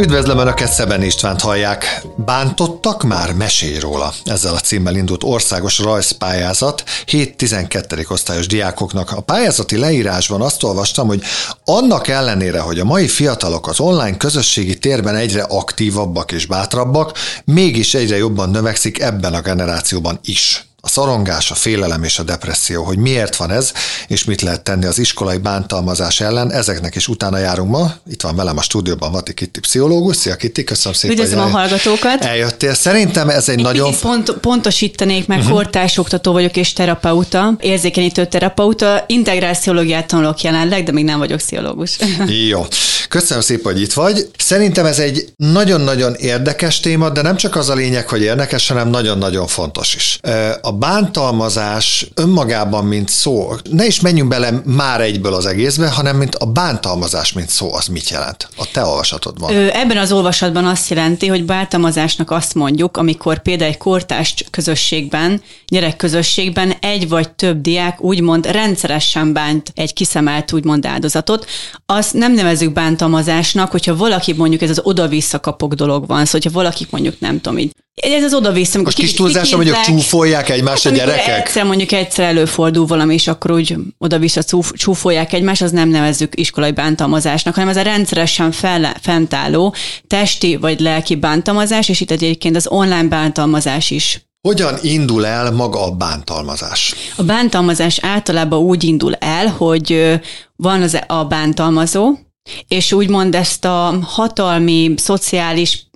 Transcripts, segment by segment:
Üdvözlöm Önöket, Szeben Istvánt hallják. Bántottak már? Mesélj róla. Ezzel a címmel indult országos rajzpályázat 7-12. osztályos diákoknak. A pályázati leírásban azt olvastam, hogy annak ellenére, hogy a mai fiatalok az online közösségi térben egyre aktívabbak és bátrabbak, mégis egyre jobban növekszik ebben a generációban is a szorongás, a félelem és a depresszió, hogy miért van ez, és mit lehet tenni az iskolai bántalmazás ellen, ezeknek is utána járunk ma. Itt van velem a stúdióban Vati Kitti pszichológus. Szia Kitti, köszönöm szépen, Üdvözlöm a hallgatókat. Eljöttél. Szerintem ez egy Én nagyon... Pont, pontosítanék meg, uh-huh. kortársoktató vagyok és terapeuta, érzékenyítő terapeuta, integráciológiát tanulok jelenleg, de még nem vagyok pszichológus. Jó. Köszönöm szépen, hogy itt vagy. Szerintem ez egy nagyon-nagyon érdekes téma, de nem csak az a lényeg, hogy érdekes, hanem nagyon-nagyon fontos is. A bántalmazás önmagában, mint szó, ne is menjünk bele már egyből az egészbe, hanem mint a bántalmazás, mint szó, az mit jelent? A te olvasatodban. Ebben az olvasatban azt jelenti, hogy bántalmazásnak azt mondjuk, amikor például egy kortárs közösségben, gyerekközösségben egy vagy több diák úgymond rendszeresen bánt egy kiszemelt úgymond áldozatot, azt nem nevezük bántalmazásnak, hogyha valaki mondjuk ez az oda-vissza kapok dolog van, szóval hogyha valaki mondjuk nem tudom így ez az oda-vissza, amikor Most kis túlzásra mondjuk csúfolják egymást a gyerekek? Egyszer mondjuk egyszer előfordul valami, és akkor úgy oda-vissza csúfolják egymást, az nem nevezzük iskolai bántalmazásnak, hanem ez a rendszeresen fel, fentálló testi vagy lelki bántalmazás, és itt egyébként az online bántalmazás is hogyan indul el maga a bántalmazás? A bántalmazás általában úgy indul el, hogy van az a bántalmazó, és úgymond ezt a hatalmi, szociális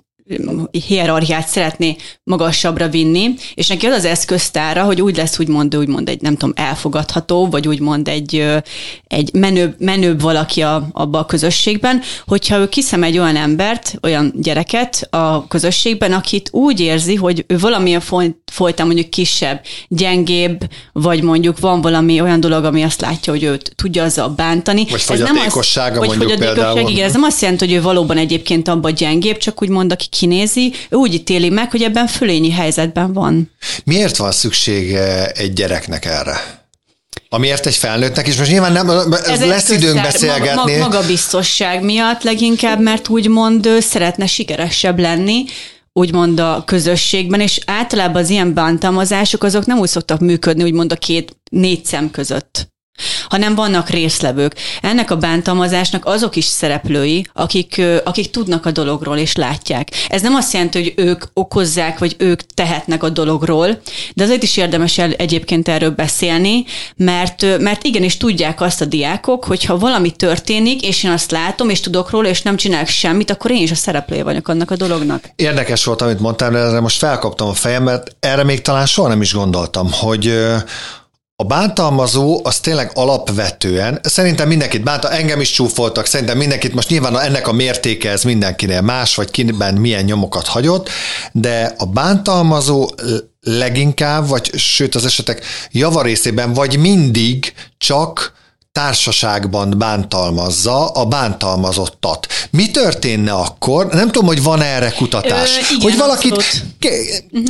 hierarchiát szeretné magasabbra vinni, és neki az az eszköztára, hogy úgy lesz úgymond, úgymond egy, nem tudom, elfogadható, vagy úgymond egy, egy menőbb, menőbb valaki a, abba a közösségben, hogyha ő kiszem egy olyan embert, olyan gyereket a közösségben, akit úgy érzi, hogy ő valamilyen folytán mondjuk kisebb, gyengébb, vagy mondjuk van valami olyan dolog, ami azt látja, hogy őt tudja azzal bántani. Vagy fogyatékossága az, mondjuk például. Igen, ez nem azt jelenti, hogy ő valóban egyébként abban gyengébb, csak úgymond, aki kinézi, ő úgy ítéli meg, hogy ebben fölényi helyzetben van. Miért van szüksége egy gyereknek erre? Amiért egy felnőttnek is, most nyilván nem, ez lesz időnk beszélgetni. Maga, magabiztosság miatt leginkább, mert úgymond szeretne sikeresebb lenni, úgymond a közösségben, és általában az ilyen bántalmazások azok nem úgy szoktak működni, úgymond a két négy szem között hanem vannak részlevők. Ennek a bántalmazásnak azok is szereplői, akik, akik tudnak a dologról és látják. Ez nem azt jelenti, hogy ők okozzák, vagy ők tehetnek a dologról, de azért is érdemes el egyébként erről beszélni, mert, mert igenis tudják azt a diákok, hogy ha valami történik, és én azt látom, és tudok róla, és nem csinálok semmit, akkor én is a szereplője vagyok annak a dolognak. Érdekes volt, amit mondtál, de erre most felkaptam a fejem, mert erre még talán soha nem is gondoltam, hogy a bántalmazó az tényleg alapvetően, szerintem mindenkit bánta, engem is csúfoltak, szerintem mindenkit, most nyilván ennek a mértéke ez mindenkinél más, vagy kiben milyen nyomokat hagyott, de a bántalmazó leginkább, vagy sőt az esetek javarészében, vagy mindig csak társaságban bántalmazza a bántalmazottat. Mi történne akkor? Nem tudom, hogy van erre kutatás. Ö, igen, hogy valakit, ke,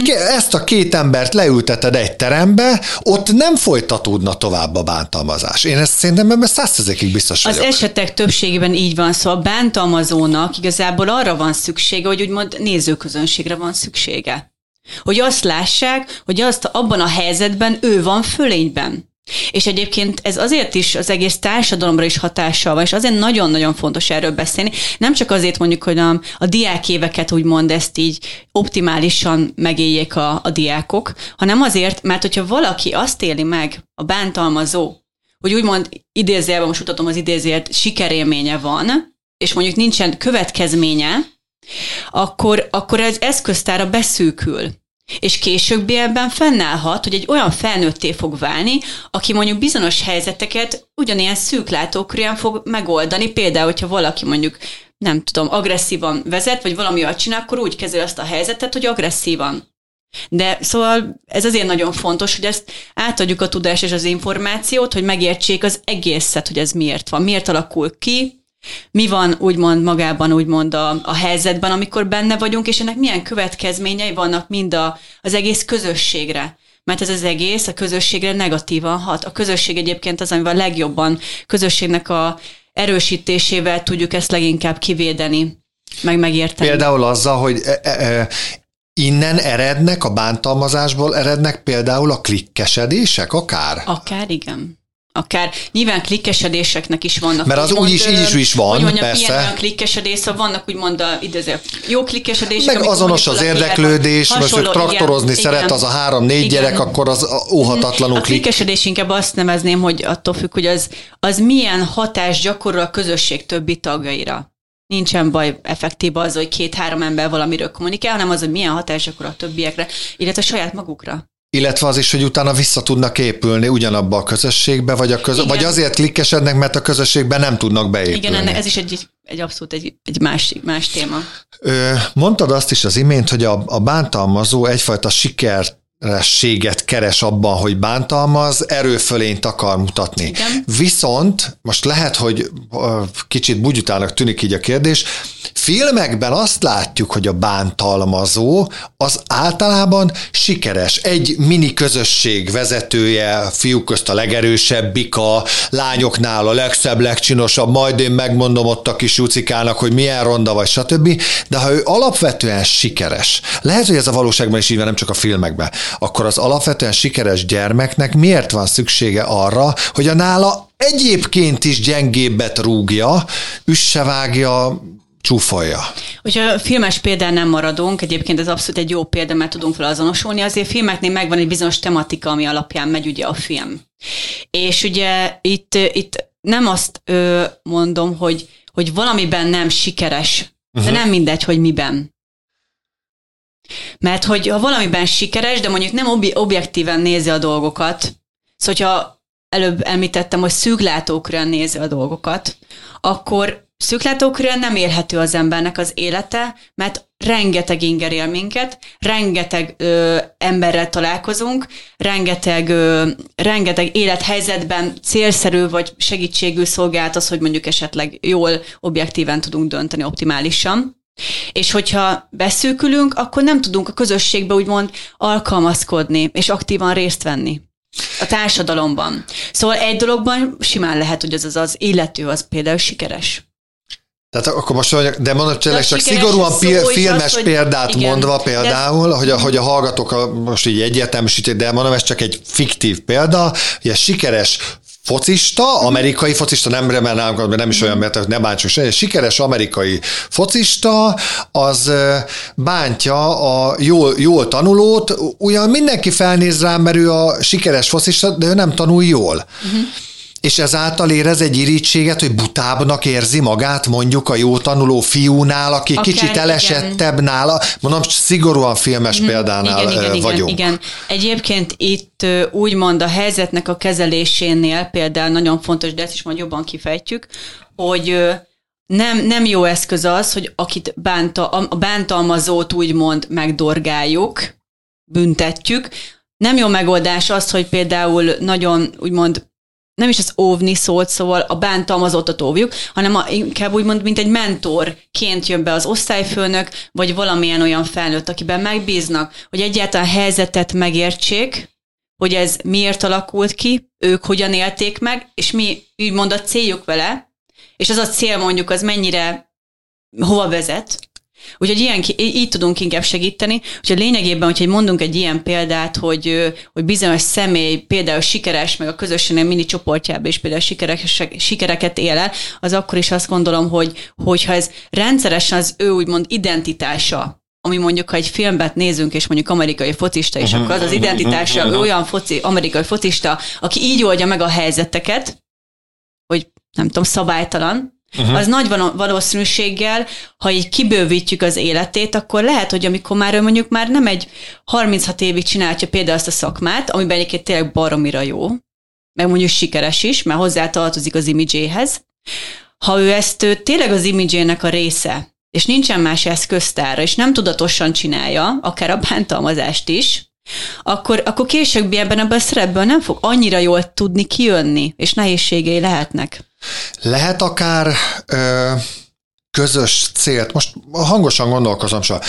ke, ezt a két embert leülteted egy terembe, ott nem folytatódna tovább a bántalmazás. Én ezt szerintem ebben százszerzékig biztos vagyok. Az esetek többségében így van, szóval a bántalmazónak igazából arra van szüksége, hogy úgymond nézőközönségre van szüksége. Hogy azt lássák, hogy azt abban a helyzetben ő van fölényben. És egyébként ez azért is az egész társadalomra is hatással van, és azért nagyon-nagyon fontos erről beszélni. Nem csak azért mondjuk, hogy a, a diákéveket úgymond ezt így optimálisan megéljék a, a diákok, hanem azért, mert hogyha valaki azt éli meg, a bántalmazó, hogy úgymond idézőjelben, most utatom az idézőjelt, sikerélménye van, és mondjuk nincsen következménye, akkor, akkor ez eszköztára beszűkül. És későbbiekben fennállhat, hogy egy olyan felnőtté fog válni, aki mondjuk bizonyos helyzeteket ugyanilyen szűklátókörűen fog megoldani. Például, hogyha valaki mondjuk nem tudom, agresszívan vezet, vagy valami olyat csinál, akkor úgy kezel azt a helyzetet, hogy agresszívan. De szóval ez azért nagyon fontos, hogy ezt átadjuk a tudás és az információt, hogy megértsék az egészet, hogy ez miért van, miért alakul ki, mi van úgymond magában, úgymond a, a helyzetben, amikor benne vagyunk, és ennek milyen következményei vannak mind a, az egész közösségre. Mert ez az egész a közösségre negatívan hat. A közösség egyébként az, amivel legjobban közösségnek a erősítésével tudjuk ezt leginkább kivédeni. meg megérteni. Például azzal, hogy e, e, e, innen erednek, a bántalmazásból erednek például a klikkesedések akár? Akár, igen akár nyilván klikkesedéseknek is vannak. Mert az úgy is, így is, is van, hogy mondjam, persze. Ilyen klikkesedés, szóval vannak úgymond a idéző, jó klikkesedések. Meg azonos az érdeklődés, most hogy traktorozni igen, szeret igen, az a három-négy gyerek, akkor az óhatatlanul A klikkesedés inkább azt nevezném, hogy attól függ, hogy az, az milyen hatás gyakorol a közösség többi tagjaira. Nincsen baj effektív az, hogy két-három ember valamiről kommunikál, hanem az, hogy milyen hatás gyakorol a többiekre, illetve a saját magukra. Illetve az is, hogy utána vissza tudnak épülni ugyanabba a közösségbe, vagy, a köz... vagy azért klikkesednek, mert a közösségben nem tudnak beépülni. Igen, ennek ez is egy, egy abszolút egy, egy más, más téma. Mondtad azt is az imént, hogy a, a bántalmazó egyfajta sikert séget keres abban, hogy bántalmaz, erőfölényt akar mutatni. Igen. Viszont, most lehet, hogy kicsit bugyutának tűnik így a kérdés, filmekben azt látjuk, hogy a bántalmazó az általában sikeres. Egy mini közösség vezetője, fiúk közt a legerősebbik, a lányoknál a legszebb, legcsinosabb, majd én megmondom ott a kis Jucikának, hogy milyen ronda vagy, stb. De ha ő alapvetően sikeres, lehet, hogy ez a valóságban is így van, nem csak a filmekben, akkor az alapvetően sikeres gyermeknek miért van szüksége arra, hogy a nála egyébként is gyengébbet rúgja, üssevágja, csúfolja. Hogyha filmes példán nem maradunk, egyébként ez abszolút egy jó példa, mert tudunk fel azonosulni, azért filmeknél megvan egy bizonyos tematika, ami alapján megy ugye a film. És ugye itt, itt nem azt ö, mondom, hogy, hogy valamiben nem sikeres, uh-huh. de mhm. nem mindegy, hogy miben. Mert hogy ha valamiben sikeres, de mondjuk nem ob- objektíven nézi a dolgokat, szóval hogyha előbb említettem, hogy szűklátókra nézi a dolgokat, akkor szűklátókra nem élhető az embernek az élete, mert rengeteg inger él minket, rengeteg ö, emberrel találkozunk, rengeteg, ö, rengeteg élethelyzetben célszerű vagy segítségű szolgált az, hogy mondjuk esetleg jól, objektíven tudunk dönteni optimálisan. És hogyha beszűkülünk, akkor nem tudunk a közösségbe úgymond alkalmazkodni, és aktívan részt venni a társadalomban. Szóval egy dologban simán lehet, hogy az az, az illető az például sikeres. Tehát akkor most de mondom tényleg csak szigorúan pi- filmes az, hogy példát igen, mondva például, de... hogy, a, hogy a hallgatók a, most így egyértelműsítik, de mondom, ez csak egy fiktív példa, hogy a sikeres focista, amerikai focista, nem remélem, nem is olyan, mert ne bántsuk egy sikeres amerikai focista, az bántja a jól, jól tanulót, ugyan mindenki felnéz rám, mert ő a sikeres focista, de ő nem tanul jól. Uh-huh és ezáltal érez egy irítséget, hogy butábbnak érzi magát mondjuk a jó tanuló fiúnál, aki Akár, kicsit elesettebb igen. nála. Mondom, szigorúan filmes mm, példánál igen, igen, vagyunk. Igen, igen. Egyébként itt úgymond a helyzetnek a kezelésénél például nagyon fontos, de ezt is majd jobban kifejtjük, hogy nem, nem jó eszköz az, hogy akit bánta, a bántalmazót úgymond megdorgáljuk, büntetjük. Nem jó megoldás az, hogy például nagyon úgymond nem is az óvni szólt, szóval a bántalmazottat óvjuk, hanem a, inkább úgymond, mint egy mentorként jön be az osztályfőnök, vagy valamilyen olyan felnőtt, akiben megbíznak, hogy egyáltalán helyzetet megértsék, hogy ez miért alakult ki, ők hogyan élték meg, és mi úgymond a céljuk vele, és az a cél mondjuk az mennyire hova vezet, Úgyhogy ilyen, így tudunk inkább segíteni. Úgyhogy lényegében, hogyha mondunk egy ilyen példát, hogy, hogy bizonyos személy például sikeres, meg a közösségnél mini csoportjában is például sikeres, sikereket él el, az akkor is azt gondolom, hogy hogyha ez rendszeresen az ő úgymond identitása, ami mondjuk, ha egy filmet nézünk, és mondjuk amerikai focista, és uh-huh, akkor az az identitása uh-huh. olyan foci, amerikai focista, aki így oldja meg a helyzeteket, hogy nem tudom, szabálytalan, uh-huh. az nagy valószínűséggel, ha így kibővítjük az életét, akkor lehet, hogy amikor már ő mondjuk már nem egy 36 évig csinálja például azt a szakmát, amiben egyébként tényleg baromira jó, meg mondjuk sikeres is, mert hozzá tartozik az imidzséhez, ha ő ezt ő tényleg az imidzsének a része, és nincsen más eszköztára, és nem tudatosan csinálja, akár a bántalmazást is, akkor, akkor később ebben a szerepből nem fog annyira jól tudni kijönni, és nehézségei lehetnek. Lehet akár ö, közös célt, most hangosan gondolkozom soha,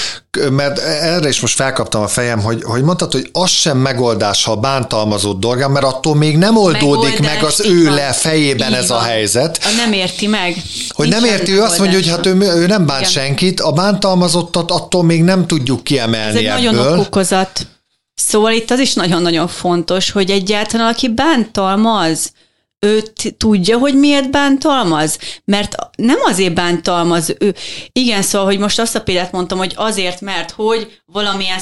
mert erre is most felkaptam a fejem, hogy, hogy mondtad, hogy az sem megoldás, ha bántalmazott dolga, mert attól még nem oldódik megoldás, meg az ő van. le fejében így ez van. a helyzet. A nem érti meg. Hogy Nincs nem érti, ő azt mondja, hogy hát ő, ő nem bánt Igen. senkit, a bántalmazottat attól még nem tudjuk kiemelni ez egy ebből. nagyon okozat. Szóval itt az is nagyon-nagyon fontos, hogy egyáltalán aki bántalmaz, ő tudja, hogy miért bántalmaz? Mert nem azért bántalmaz ő. Igen, szóval, hogy most azt a példát mondtam, hogy azért, mert hogy valamilyen,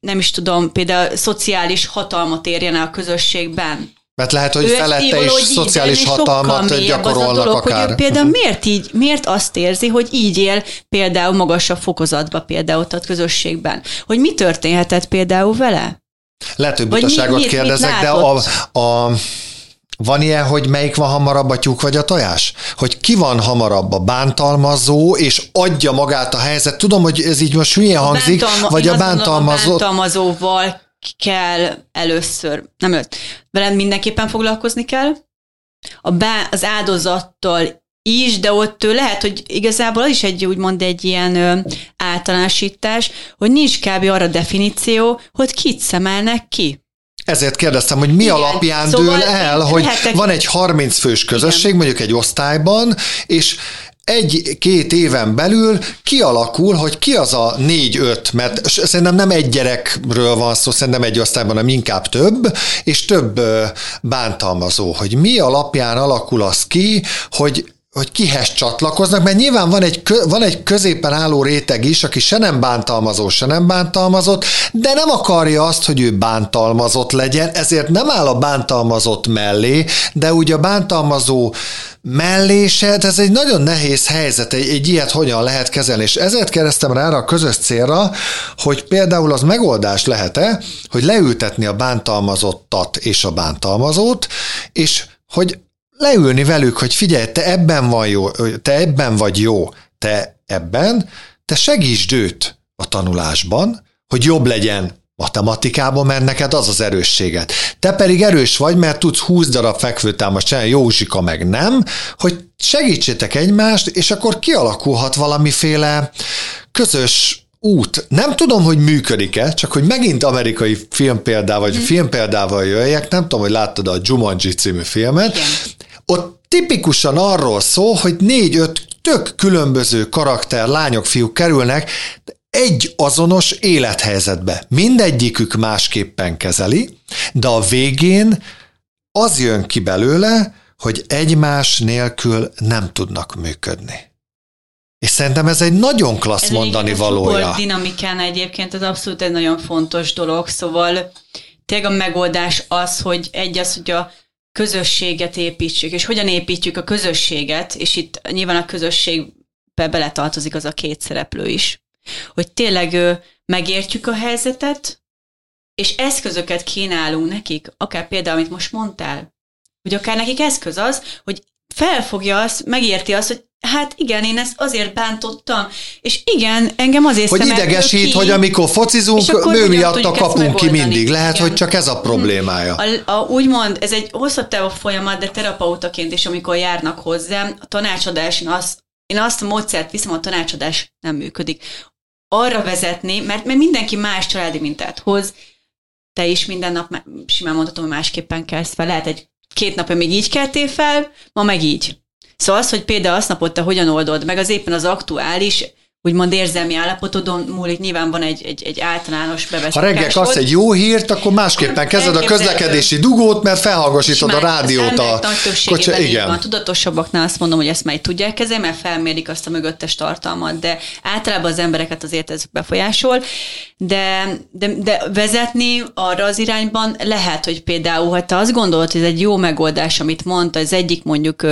nem is tudom, például szociális hatalmat érjen el a közösségben. Mert lehet, hogy ő felette is szociális hatalmat gyakorolnak dolog, akár. Hogy ő például uh-huh. miért így, miért azt érzi, hogy így él például magasabb fokozatba például a közösségben? Hogy mi történhetett például vele? Lehet, hogy butaságot kérdezek, mit de a, a van ilyen, hogy melyik van hamarabb a tyúk vagy a tojás? Hogy ki van hamarabb a bántalmazó, és adja magát a helyzet? Tudom, hogy ez így most hülye hangzik, bántalma, vagy a bántalmazó... A bántalmazóval kell először, nem őt, veled mindenképpen foglalkozni kell, a bá, az áldozattal is, de ott lehet, hogy igazából az is egy úgymond egy ilyen ö, általánosítás, hogy nincs kb. arra definíció, hogy kit szemelnek ki. Ezért kérdeztem, hogy mi Igen, alapján szóval dől el, hogy lehetek... van egy 30 fős közösség, Igen. mondjuk egy osztályban, és egy-két éven belül kialakul, hogy ki az a négy-öt, mert szerintem nem egy gyerekről van szó, szerintem egy osztályban, hanem inkább több, és több bántalmazó, hogy mi alapján alakul az ki, hogy hogy kihez csatlakoznak, mert nyilván van egy, van egy középen álló réteg is, aki se nem bántalmazó, se nem bántalmazott, de nem akarja azt, hogy ő bántalmazott legyen, ezért nem áll a bántalmazott mellé, de ugye a bántalmazó mellése, ez egy nagyon nehéz helyzet, egy, egy ilyet hogyan lehet kezelni, és ezért kérdeztem rá a közös célra, hogy például az megoldás lehet-e, hogy leültetni a bántalmazottat és a bántalmazót, és hogy leülni velük, hogy figyelj, te ebben van jó, te ebben vagy jó, te ebben, te segítsd őt a tanulásban, hogy jobb legyen matematikában, mert neked az az erősséget. Te pedig erős vagy, mert tudsz 20 darab fekvőtámaszt csinálni, Józsika meg nem, hogy segítsétek egymást, és akkor kialakulhat valamiféle közös út. Nem tudom, hogy működik-e, csak hogy megint amerikai filmpéldával, vagy mm. filmpéldával jöjjek, nem tudom, hogy láttad a Jumanji című filmet, Igen. Ott tipikusan arról szól, hogy négy-öt tök különböző karakter, lányok, fiúk kerülnek egy azonos élethelyzetbe. Mindegyikük másképpen kezeli, de a végén az jön ki belőle, hogy egymás nélkül nem tudnak működni. És szerintem ez egy nagyon klassz ez mondani valója. A dinamikán egyébként ez abszolút egy nagyon fontos dolog, szóval tényleg a megoldás az, hogy egy az, hogy a közösséget építsük, és hogyan építjük a közösséget, és itt nyilván a közösségbe beletartozik az a két szereplő is, hogy tényleg megértjük a helyzetet, és eszközöket kínálunk nekik, akár például, amit most mondtál, hogy akár nekik eszköz az, hogy felfogja azt, megérti azt, hogy Hát igen, én ezt azért bántottam, és igen, engem azért Hogy idegesít, ki, hogy amikor focizunk, nő miatt a kapunk ki mindig. Lehet, igen. hogy csak ez a problémája. A, a, úgymond, ez egy hosszabb távú folyamat, de terapeutaként is, amikor járnak hozzám, a tanácsadás, én azt, én azt a módszert viszem, a tanácsadás nem működik. Arra vezetni, mert, mert mindenki más családi mintát hoz, te is minden nap, simán mondhatom, hogy másképpen kezd fel. Lehet egy két napja még így keltél fel, ma meg így Szóval az, hogy például azt napot te hogyan oldod meg, az éppen az aktuális úgymond érzelmi állapotodon múlik, nyilván van egy, egy, egy általános bevett. Ha reggel kapsz egy jó hírt, akkor másképpen kezded a közlekedési dugót, mert felhallgasítod a rádiót. A kocsa, igen. Van. Tudatosabbaknál azt mondom, hogy ezt már tudják kezelni, mert felmérik azt a mögöttes tartalmat, de általában az embereket azért ez befolyásol, de, de, de vezetni arra az irányban lehet, hogy például, ha te azt gondolod, hogy ez egy jó megoldás, amit mondta, az egyik mondjuk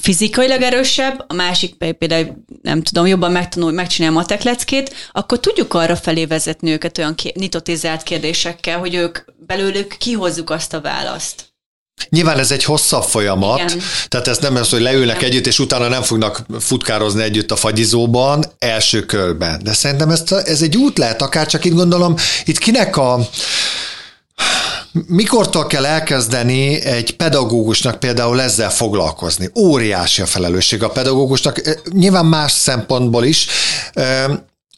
fizikailag erősebb, a másik például, nem tudom, jobban megtanul, megcsinálja a matekleckét, akkor tudjuk arra felé vezetni őket olyan és zárt kérdésekkel, hogy ők belőlük kihozzuk azt a választ. Nyilván ez egy hosszabb folyamat, Igen. tehát ez nem az, hogy leülnek Igen. együtt, és utána nem fognak futkározni együtt a fagyizóban első körben. De szerintem ez, ez egy út lehet, akár csak itt gondolom, itt kinek a Mikortól kell elkezdeni egy pedagógusnak például ezzel foglalkozni? Óriási a felelősség a pedagógusnak, nyilván más szempontból is.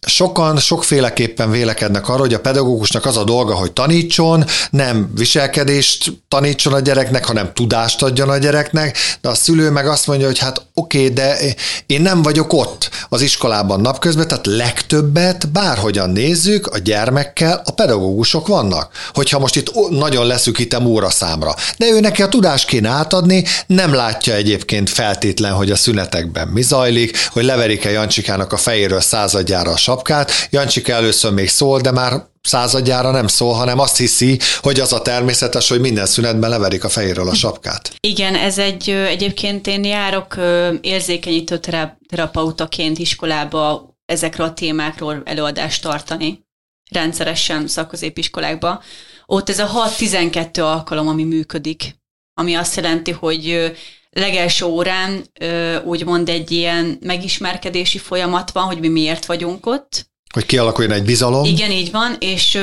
Sokan sokféleképpen vélekednek arra, hogy a pedagógusnak az a dolga, hogy tanítson, nem viselkedést tanítson a gyereknek, hanem tudást adjon a gyereknek, de a szülő meg azt mondja, hogy hát oké, okay, de én nem vagyok ott az iskolában napközben, tehát legtöbbet, bárhogyan nézzük, a gyermekkel a pedagógusok vannak. Hogyha most itt nagyon leszűkítem óra számra, de ő neki a tudást kéne átadni, nem látja egyébként feltétlen, hogy a szünetekben mi zajlik, hogy leverik-e Jancsikának a fejéről századjára a sapkát. Jancsika először még szól, de már századjára nem szól, hanem azt hiszi, hogy az a természetes, hogy minden szünetben leverik a fejéről a sapkát. Igen, ez egy, egyébként én járok érzékenyítő terapeutaként iskolába ezekről a témákról előadást tartani, rendszeresen szakközépiskolákba. Ott ez a 6-12 alkalom, ami működik, ami azt jelenti, hogy legelső órán úgymond egy ilyen megismerkedési folyamat van, hogy mi miért vagyunk ott. Hogy kialakuljon egy bizalom. Igen, így van, és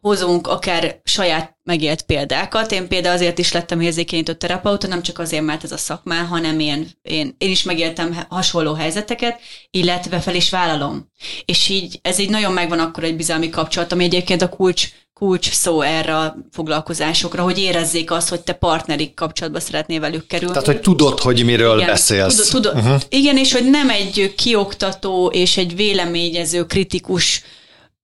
hozunk akár saját megélt példákat. Én például azért is lettem érzékenyítő terapeuta, nem csak azért, mert ez a szakmá, hanem én, én, én is megéltem hasonló helyzeteket, illetve fel is vállalom. És így ez így nagyon megvan akkor egy bizalmi kapcsolat, ami egyébként a kulcs kulcs szó erre a foglalkozásokra, hogy érezzék azt, hogy te partnerik kapcsolatba szeretnél velük kerülni. Tehát, hogy tudod, hogy miről igen, beszélsz. Tudod, tudod, uh-huh. Igen, és hogy nem egy kioktató és egy véleményező kritikus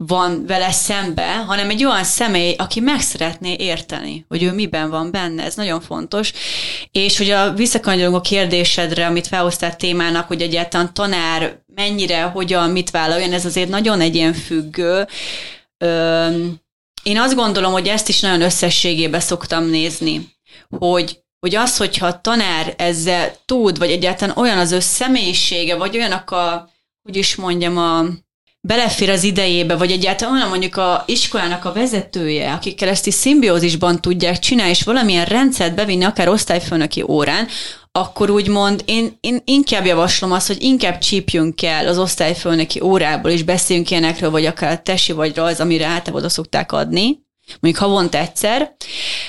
van vele szembe, hanem egy olyan személy, aki meg szeretné érteni, hogy ő miben van benne, ez nagyon fontos. És hogy a visszakanyolunk a kérdésedre, amit felhoztál témának, hogy egyáltalán tanár mennyire, hogyan, mit vállaljon, ez azért nagyon egy ilyen függő. Öm, én azt gondolom, hogy ezt is nagyon összességébe szoktam nézni, hogy hogy az, hogyha a tanár ezzel tud, vagy egyáltalán olyan az ő személyisége, vagy olyanak a, hogy is mondjam, a, belefér az idejébe, vagy egyáltalán mondjuk a iskolának a vezetője, akikkel ezt is szimbiózisban tudják csinálni, és valamilyen rendszert bevinni, akár osztályfőnöki órán, akkor úgymond én, én inkább javaslom azt, hogy inkább csípjünk el az osztályfőnöki órából, és beszéljünk ilyenekről, vagy akár a tesi vagy rajz, amire általában szokták adni, mondjuk havont egyszer,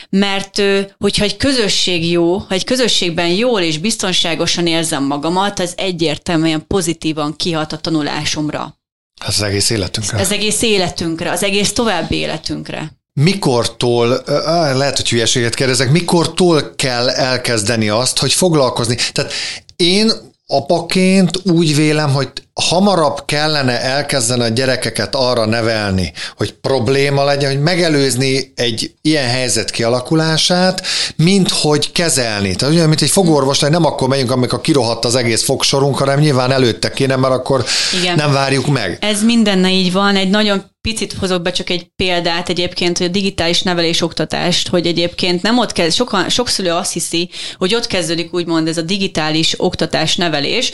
mert hogyha egy közösség jó, ha egy közösségben jól és biztonságosan érzem magamat, az egyértelműen pozitívan kihat a tanulásomra. Az egész életünkre. Az egész életünkre, az egész további életünkre. Mikortól, lehet, hogy hülyeséget kérdezek, mikortól kell elkezdeni azt, hogy foglalkozni? Tehát én apaként úgy vélem, hogy hamarabb kellene elkezdeni a gyerekeket arra nevelni, hogy probléma legyen, hogy megelőzni egy ilyen helyzet kialakulását, mint hogy kezelni. Tehát olyan, mint egy fogorvos, hogy nem akkor megyünk, amikor kirohadt az egész fogsorunk, hanem nyilván előtte kéne, mert akkor Igen. nem várjuk meg. Ez mindenne így van. Egy nagyon picit hozok be csak egy példát egyébként, hogy a digitális nevelés oktatást, hogy egyébként nem ott kezd, sokan, sok szülő azt hiszi, hogy ott kezdődik úgymond ez a digitális oktatás nevelés,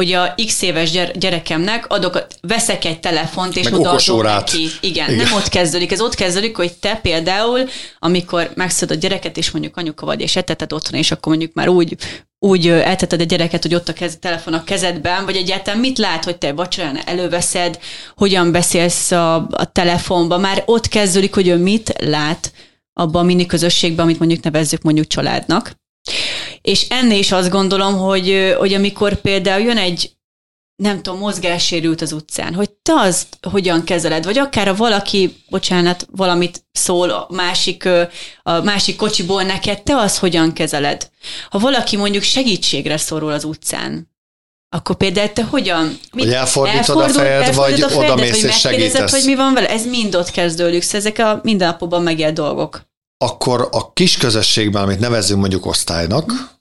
hogy a x éves gyerekemnek adok, veszek egy telefont, és odaadom neki. Igen, Igen, nem ott kezdődik. Ez ott kezdődik, hogy te például, amikor megszed a gyereket, és mondjuk anyuka vagy, és eteted otthon, és akkor mondjuk már úgy úgy elteted a gyereket, hogy ott a kez, telefon a kezedben, vagy egyáltalán mit lát, hogy te vacsorán előveszed, hogyan beszélsz a, a telefonba, már ott kezdődik, hogy ő mit lát abban a mini közösségben, amit mondjuk nevezzük mondjuk családnak. És ennél is azt gondolom, hogy, hogy amikor például jön egy nem tudom, mozgássérült az utcán, hogy te azt hogyan kezeled, vagy akár a valaki, bocsánat, valamit szól a másik, a másik kocsiból neked, te azt hogyan kezeled. Ha valaki mondjuk segítségre szorul az utcán, akkor például te hogyan? Mit, hogy elfordítod a fejed, vagy oda mész és segítesz. hogy mi van vele? Ez mind ott kezdődik, szóval ezek a mindennapokban megélt dolgok. Akkor a kis közösségben, amit nevezünk mondjuk osztálynak,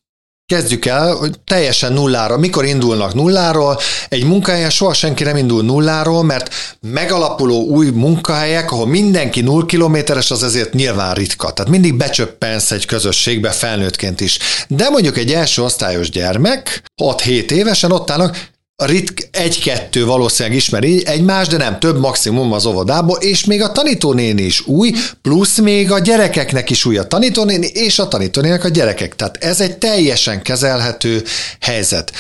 Kezdjük el, hogy teljesen nullára. Mikor indulnak nulláról? Egy munkahelyen soha senki nem indul nulláról, mert megalapuló új munkahelyek, ahol mindenki null kilométeres, az ezért nyilván ritka. Tehát mindig becsöppensz egy közösségbe felnőttként is. De mondjuk egy első osztályos gyermek, 6-7 évesen ott állnak, a ritk egy-kettő valószínűleg ismeri egymást, de nem több maximum az óvodából, és még a tanítónéni is új, plusz még a gyerekeknek is új a tanítónéni, és a tanítónének a gyerekek. Tehát ez egy teljesen kezelhető helyzet.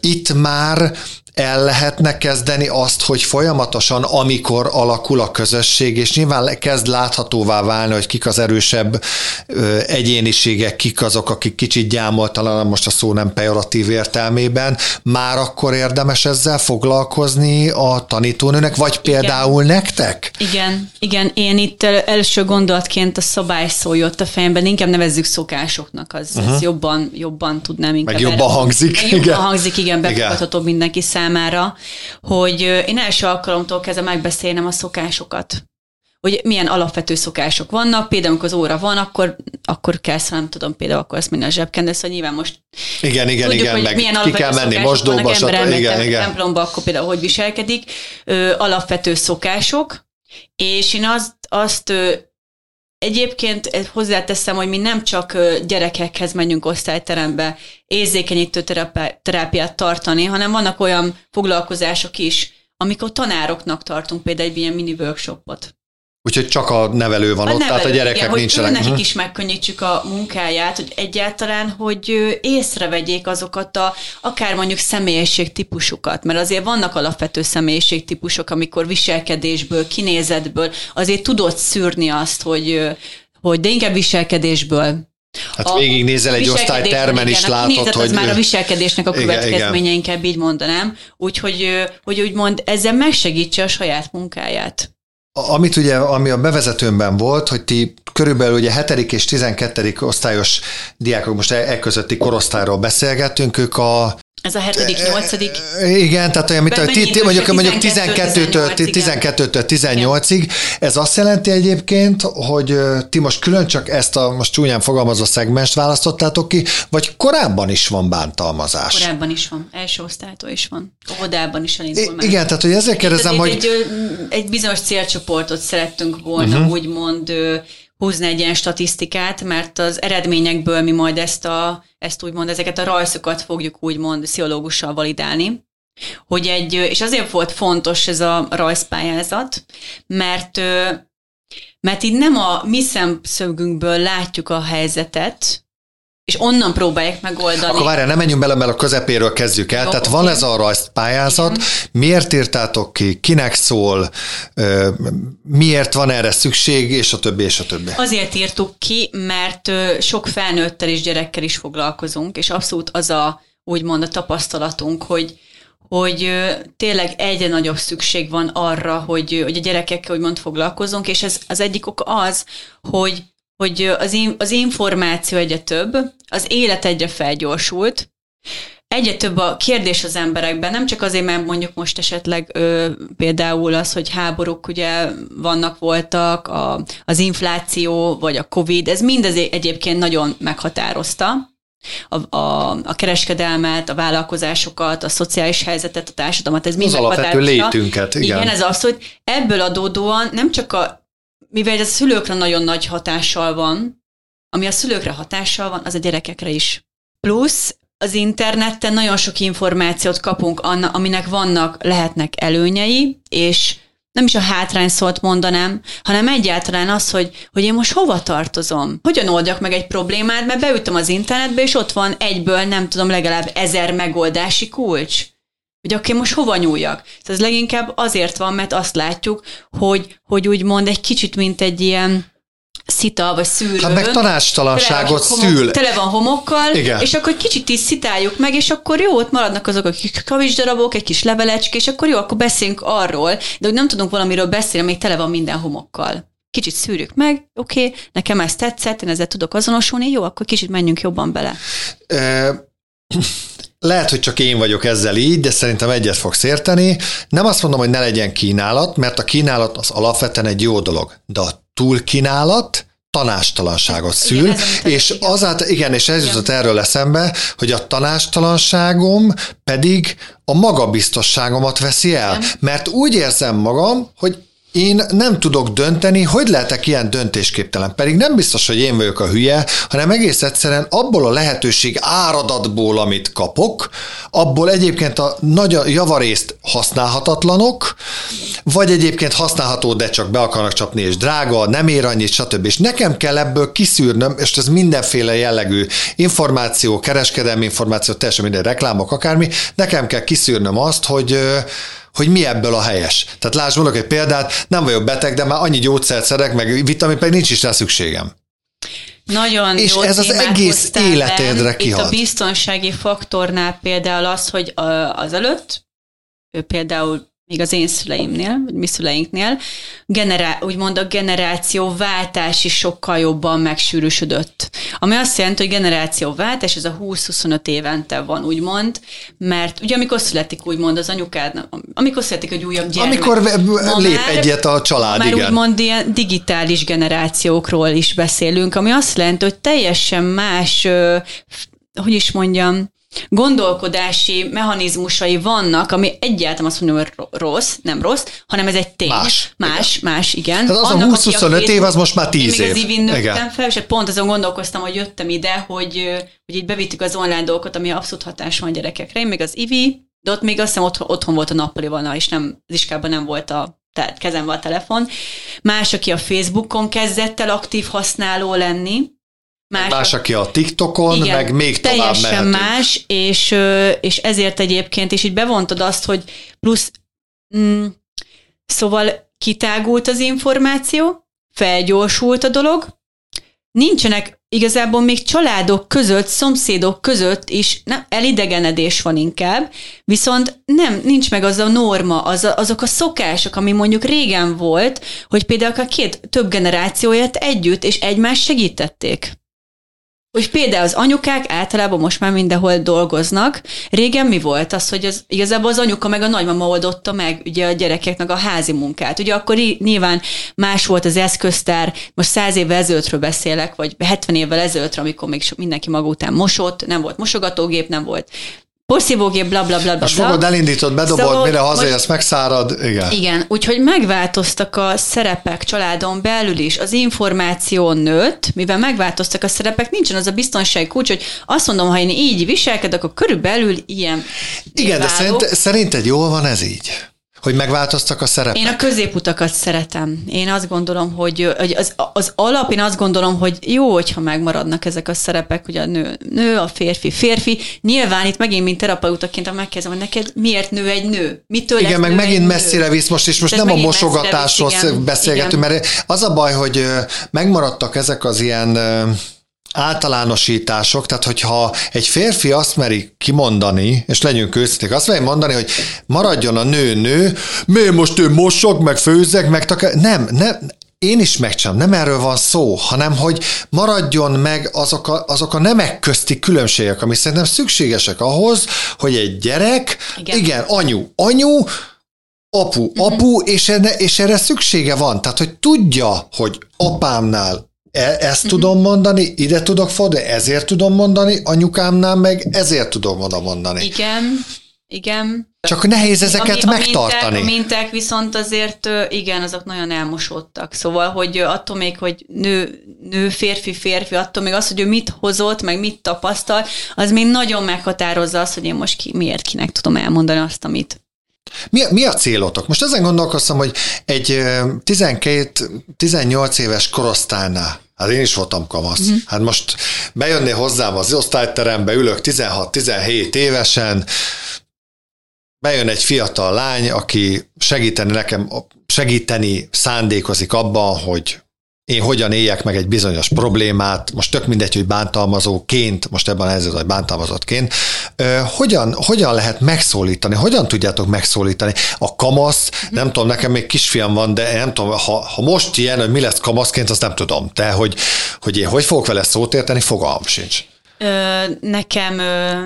Itt már el lehetne kezdeni azt, hogy folyamatosan, amikor alakul a közösség, és nyilván kezd láthatóvá válni, hogy kik az erősebb egyéniségek, kik azok, akik kicsit gyámoltalan, most a szó nem pejoratív értelmében, már akkor érdemes ezzel foglalkozni a tanítónőnek, vagy például igen. nektek? Igen, igen, én itt első gondolatként a szabály szó jött a fejemben, inkább nevezzük szokásoknak, az, uh-huh. az jobban, jobban tudnám inkább. Meg jobban hangzik. Meg jobban igen. hangzik, igen, befogadható mindenki számára, hogy én első alkalomtól kezdve megbeszélnem a szokásokat hogy milyen alapvető szokások vannak, például amikor az óra van, akkor, akkor kell, nem tudom, például akkor azt minden a zsebkendő, szóval nyilván most igen, igen, tudjuk, igen, hogy meg milyen ki kell menni mosdóba, stb. Igen, igen. templomba, akkor például hogy viselkedik, ö, alapvető szokások, és én azt, azt ö, Egyébként hozzáteszem, hogy mi nem csak gyerekekhez menjünk osztályterembe érzékenyítő terápiát tartani, hanem vannak olyan foglalkozások is, amikor tanároknak tartunk például egy ilyen mini workshopot. Úgyhogy csak a nevelő van a ott, nevelő, tehát a gyerekek igen, nincsenek. Hogy nekik mhm. is megkönnyítsük a munkáját, hogy egyáltalán, hogy észrevegyék azokat a, akár mondjuk személyiségtípusukat, mert azért vannak alapvető személyiségtípusok, amikor viselkedésből, kinézetből azért tudod szűrni azt, hogy, hogy de inkább viselkedésből, Hát a végignézel egy osztálytermen is látod, hogy... Ez már a viselkedésnek a következménye, inkább így mondanám. Úgyhogy hogy úgymond ezzel megsegítse a saját munkáját. Amit ugye, ami a bevezetőmben volt, hogy ti körülbelül ugye 7. és 12. osztályos diákok, most e, e közötti korosztályról beszélgettünk, ők a ez a hetedik, nyolcadik. Igen, tehát olyan, mint a, mondjuk, mondjuk 12-től 12 18-ig. Ez azt jelenti egyébként, hogy ti most külön csak ezt a most csúnyán fogalmazó szegmest választottátok ki, vagy korábban is van bántalmazás? Korábban is van, első osztálytól is van. Óvodában is elindul I- Igen, tehát hogy ezért kérdezem, hogy... Egy, egy bizonyos célcsoportot szerettünk volna uh-huh. úgymond húzni egy ilyen statisztikát, mert az eredményekből mi majd ezt, a, ezt úgymond, ezeket a rajzokat fogjuk úgymond pszichológussal validálni. Hogy egy, és azért volt fontos ez a rajzpályázat, mert mert így nem a mi szemszögünkből látjuk a helyzetet, és onnan próbálják megoldani. Akkor várjál, nem menjünk bele, mert a közepéről kezdjük el. Jó, Tehát okay. van ez a rajzpályázat, Igen. miért írtátok ki, kinek szól, miért van erre szükség, és a többi, és a többi. Azért írtuk ki, mert sok felnőttel és gyerekkel is foglalkozunk, és abszolút az a, úgymond a tapasztalatunk, hogy hogy tényleg egyre nagyobb szükség van arra, hogy, hogy a gyerekekkel úgymond foglalkozunk, és ez az egyik ok az, hogy hogy az, in, az információ egyre több, az élet egyre felgyorsult, egyre több a kérdés az emberekben, nem csak azért, mert mondjuk most esetleg ö, például az, hogy háborúk ugye vannak, voltak, a, az infláció, vagy a Covid, ez mind az egyébként nagyon meghatározta a, a, a kereskedelmet, a vállalkozásokat, a szociális helyzetet, a társadalmat, ez mind az alapvető létünket, igen. Igen, ez az, hogy ebből adódóan nem csak a mivel ez a szülőkre nagyon nagy hatással van, ami a szülőkre hatással van, az a gyerekekre is. Plusz az interneten nagyon sok információt kapunk, aminek vannak, lehetnek előnyei, és nem is a hátrány szót mondanám, hanem egyáltalán az, hogy, hogy én most hova tartozom. Hogyan oldjak meg egy problémát, mert beütöm az internetbe, és ott van egyből, nem tudom, legalább ezer megoldási kulcs hogy akkor most hova nyúljak. Ez leginkább azért van, mert azt látjuk, hogy, hogy úgymond egy kicsit, mint egy ilyen szita vagy szűrő. Hát meg tanástalanságot szül. Tele van homokkal, Igen. és akkor kicsit is szitáljuk meg, és akkor jó, ott maradnak azok a kis kavicsdarabok, egy kis levelecske, és akkor jó, akkor beszéljünk arról, de hogy nem tudunk valamiről beszélni, még tele van minden homokkal. Kicsit szűrjük meg, oké, okay, nekem ez tetszett, én ezzel tudok azonosulni, jó, akkor kicsit menjünk jobban bele. E- lehet, hogy csak én vagyok ezzel így, de szerintem egyet fogsz érteni. Nem azt mondom, hogy ne legyen kínálat, mert a kínálat az alapvetően egy jó dolog, de a túlkínálat tanástalanságot szül, igen, és azáltal, igen, és ez jutott erről eszembe, hogy a tanástalanságom pedig a magabiztosságomat veszi el, igen. mert úgy érzem magam, hogy én nem tudok dönteni, hogy lehetek ilyen döntésképtelen. Pedig nem biztos, hogy én vagyok a hülye, hanem egész egyszerűen abból a lehetőség áradatból, amit kapok, abból egyébként a nagy javarészt használhatatlanok, vagy egyébként használható, de csak be akarnak csapni, és drága, nem ér annyit, stb. És nekem kell ebből kiszűrnöm, és ez mindenféle jellegű információ, kereskedelmi információ, teljesen minden reklámok, akármi, nekem kell kiszűrnöm azt, hogy hogy mi ebből a helyes. Tehát lásd, mondok egy példát, nem vagyok beteg, de már annyi gyógyszert szedek, meg vitamin, pedig nincs is rá szükségem. Nagyon És jó ez az egész életedre be. Itt kihat. a biztonsági faktornál például az, hogy a- azelőtt, ő például még az én szüleimnél, vagy mi szüleinknél, generá- úgymond a generációváltás is sokkal jobban megsűrűsödött. Ami azt jelenti, hogy generációváltás, ez a 20-25 évente van, úgymond, mert ugye amikor születik úgymond az anyukád, amikor születik egy újabb gyermek. Amikor ve- lép már- egyet a család, már igen. úgymond ilyen digitális generációkról is beszélünk, ami azt jelenti, hogy teljesen más, hogy is mondjam, gondolkodási mechanizmusai vannak, ami egyáltalán azt mondom, hogy ro- rossz, nem rossz, hanem ez egy tény. Más. Más, más, igen. Tehát az a Annak, aki 20-25 év, az most már 10 én még az év. ivin nőttem Igen. fel, és pont azon gondolkoztam, hogy jöttem ide, hogy, hogy itt bevittük az online dolgokat, ami abszolút hatás van a gyerekekre. Én még az ivi, de ott még azt hiszem otthon, otthon volt a nappalival, és nem, az iskában nem volt a tehát kezemben a telefon. Más, aki a Facebookon kezdett el aktív használó lenni. Más, Más, aki a TikTokon, igen, meg még tovább teljesen mehetünk. más, és, és ezért egyébként, és így bevontad azt, hogy plusz, mm, szóval kitágult az információ, felgyorsult a dolog, nincsenek igazából még családok között, szomszédok között is nem, elidegenedés van inkább, viszont nem, nincs meg az a norma, az a, azok a szokások, ami mondjuk régen volt, hogy például a két több generációját együtt és egymást segítették. Hogy például az anyukák általában most már mindenhol dolgoznak. Régen mi volt az, hogy az, igazából az anyuka meg a nagymama oldotta meg ugye a gyerekeknek a házi munkát. Ugye akkor í- nyilván más volt az eszköztár, most száz évvel ezelőttről beszélek, vagy 70 évvel ezelőttről, amikor még mindenki maga után mosott, nem volt mosogatógép, nem volt porszívógép, bla bla bla bla. Most fogod, elindítod, bedobod, Szóval, mire hazaérsz, megszárad, igen. igen, úgyhogy megváltoztak a szerepek családon belül is, az információ nőtt, mivel megváltoztak a szerepek, nincsen az a biztonsági kulcs, hogy azt mondom, ha én így viselkedek, akkor körülbelül ilyen Igen, de szerint, szerinted jól van ez így? Hogy megváltoztak a szerepek? Én a középutakat szeretem. Én azt gondolom, hogy hogy az, az alap, én azt gondolom, hogy jó, hogyha megmaradnak ezek a szerepek, hogy a nő, nő, a férfi, férfi. Nyilván itt megint, mint terapeutaként megkezdem, hogy neked miért nő egy nő? Mitől Igen, meg nő megint nő? messzire visz most, és most Tehát nem a mosogatásról visz, igen. beszélgetünk, Igen. mert az a baj, hogy megmaradtak ezek az ilyen általánosítások, tehát hogyha egy férfi azt meri kimondani, és legyünk őszinték, azt meri mondani, hogy maradjon a nő nő, miért most ő mosok, meg főzzek, meg takar... Nem, nem, én is megcsinálom, nem erről van szó, hanem hogy maradjon meg azok a, azok a nemek közti különbségek, ami szerintem szükségesek ahhoz, hogy egy gyerek, igen, Igen. anyu, anyu, apu, apu, és, enne, és erre szüksége van. Tehát, hogy tudja, hogy apámnál e- ezt tudom mondani, ide tudok fordulni, ezért tudom mondani, anyukámnál meg ezért tudom oda mondani. Igen, igen. Csak nehéz ezeket a megtartani. Minták, a minták viszont azért igen, azok nagyon elmosódtak. Szóval, hogy attól még, hogy nő, nő, férfi, férfi, attól még az, hogy ő mit hozott, meg mit tapasztal, az még nagyon meghatározza azt, hogy én most ki, miért kinek tudom elmondani azt, amit. Mi, mi a célotok? Most ezen gondolkoztam, hogy egy ö, 12-18 éves korosztálynál, hát én is voltam kamasz, mm. hát most bejönnél hozzám az osztályterembe, ülök 16-17 évesen, bejön egy fiatal lány, aki segíteni nekem, segíteni szándékozik abban, hogy én hogyan éljek meg egy bizonyos problémát, most tök mindegy, hogy bántalmazóként, most ebben a helyzetben, hogy bántalmazottként, hogyan, hogyan lehet megszólítani, hogyan tudjátok megszólítani? A kamasz, nem tudom, nekem még kisfiam van, de nem tudom, ha, ha most ilyen, hogy mi lesz kamaszként, azt nem tudom. De hogy, hogy én hogy fogok vele szót érteni, fogalmam sincs. Nekem,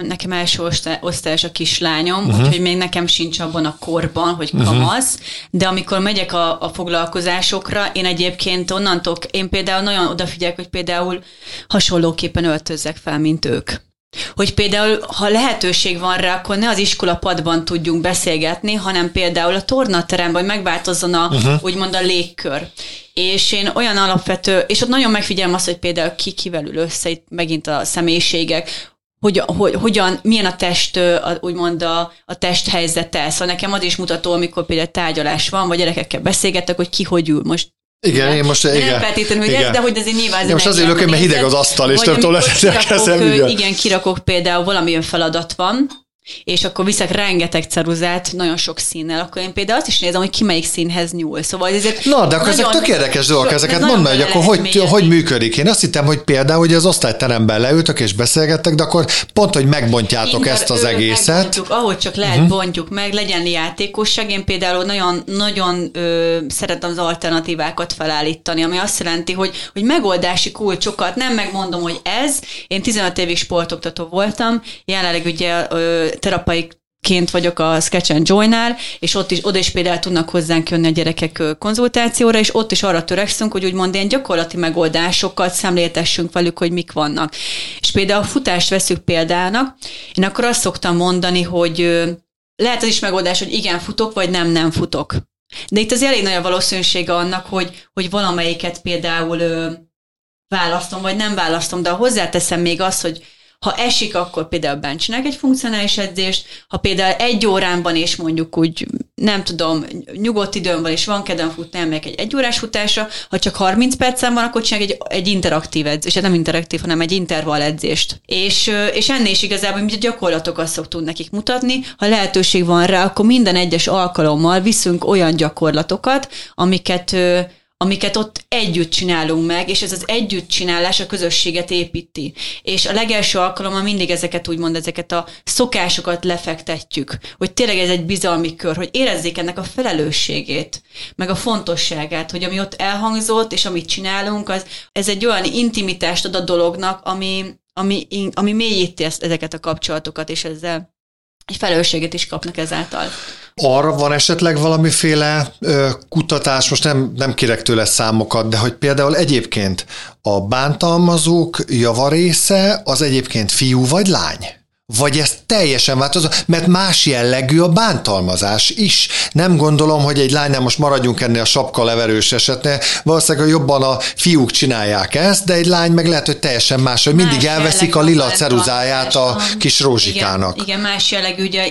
nekem első osztály- osztályos a kislányom, uh-huh. úgyhogy még nekem sincs abban a korban, hogy kamasz, uh-huh. de amikor megyek a, a foglalkozásokra, én egyébként onnantól, én például nagyon odafigyelek, hogy például hasonlóképpen öltözzek fel, mint ők. Hogy például, ha lehetőség van rá, akkor ne az iskola padban tudjunk beszélgetni, hanem például a tornateremben, hogy megváltozzon a, uh-huh. úgymond a légkör. És én olyan alapvető, és ott nagyon megfigyelem azt, hogy például ki kivel ül össze, itt megint a személyiségek, hogy, hogy, hogyan, milyen a test, a, úgymond a, a test helyzete. Szóval nekem az is mutató, amikor például tárgyalás van, vagy gyerekekkel beszélgetek, hogy ki hogy ül. Most igen, én most, igen. Nem feltétlenül, hogy ez, de hogy azért nyilván... Én most azért ülök, mert hideg az asztal, és nem tudom, Igen, kirakok például valamilyen feladat van, és akkor viszek rengeteg ceruzát, nagyon sok színnel, akkor én például azt is nézem, hogy ki melyik színhez nyúl. Szóval ezért Na, de akkor ezek tök érdekes dolgok, ezeket mondd meg, akkor hogy, hogy működik. Én azt hittem, hogy például, hogy az osztályteremben leültök és beszélgettek, de akkor pont, hogy megbontjátok Inkább ezt az egészet. ahogy csak lehet, uh-huh. bontjuk meg, legyen játékosság. Én például nagyon, nagyon ö, szeretem az alternatívákat felállítani, ami azt jelenti, hogy, hogy megoldási kulcsokat, nem megmondom, hogy ez. Én 15 évig sportoktató voltam, jelenleg ugye ö, terapaiként vagyok a Sketch and Joy-nál, és ott is, oda is például tudnak hozzánk jönni a gyerekek konzultációra, és ott is arra törekszünk, hogy úgymond ilyen gyakorlati megoldásokat szemléltessünk velük, hogy mik vannak. És például a futást veszük példának, én akkor azt szoktam mondani, hogy lehet az is megoldás, hogy igen, futok, vagy nem, nem futok. De itt az elég nagy a valószínűsége annak, hogy, hogy valamelyiket például választom, vagy nem választom, de hozzáteszem még azt, hogy ha esik, akkor például bencsinek egy funkcionális edzést, ha például egy óránban és mondjuk úgy, nem tudom, nyugodt időm van, és van kedvem futni, elmegyek egy egyórás futásra, ha csak 30 percen van, akkor csinálok egy, egy interaktív edzést, hát nem interaktív, hanem egy intervall edzést. És, és ennél is igazából mi gyakorlatokat szoktunk nekik mutatni, ha lehetőség van rá, akkor minden egyes alkalommal viszünk olyan gyakorlatokat, amiket amiket ott együtt csinálunk meg, és ez az együttcsinálás a közösséget építi. És a legelső alkalommal mindig ezeket úgymond, ezeket a szokásokat lefektetjük, hogy tényleg ez egy bizalmi kör, hogy érezzék ennek a felelősségét, meg a fontosságát, hogy ami ott elhangzott, és amit csinálunk, az, ez egy olyan intimitást ad a dolognak, ami, ami, ami mélyíti ezt, ezeket a kapcsolatokat, és ezzel egy felelősséget is kapnak ezáltal. Arra van esetleg valamiféle ö, kutatás, most nem, nem kérek tőle számokat, de hogy például egyébként a bántalmazók javarésze az egyébként fiú vagy lány? Vagy ez teljesen változó? Mert más jellegű a bántalmazás is. Nem gondolom, hogy egy lánynál most maradjunk ennél a sapka leverős esetnél, valószínűleg jobban a fiúk csinálják ezt, de egy lány meg lehet, hogy teljesen más, hogy mindig más elveszik a lila ceruzáját a kis rózsikának. Igen, igen más jellegű, ugye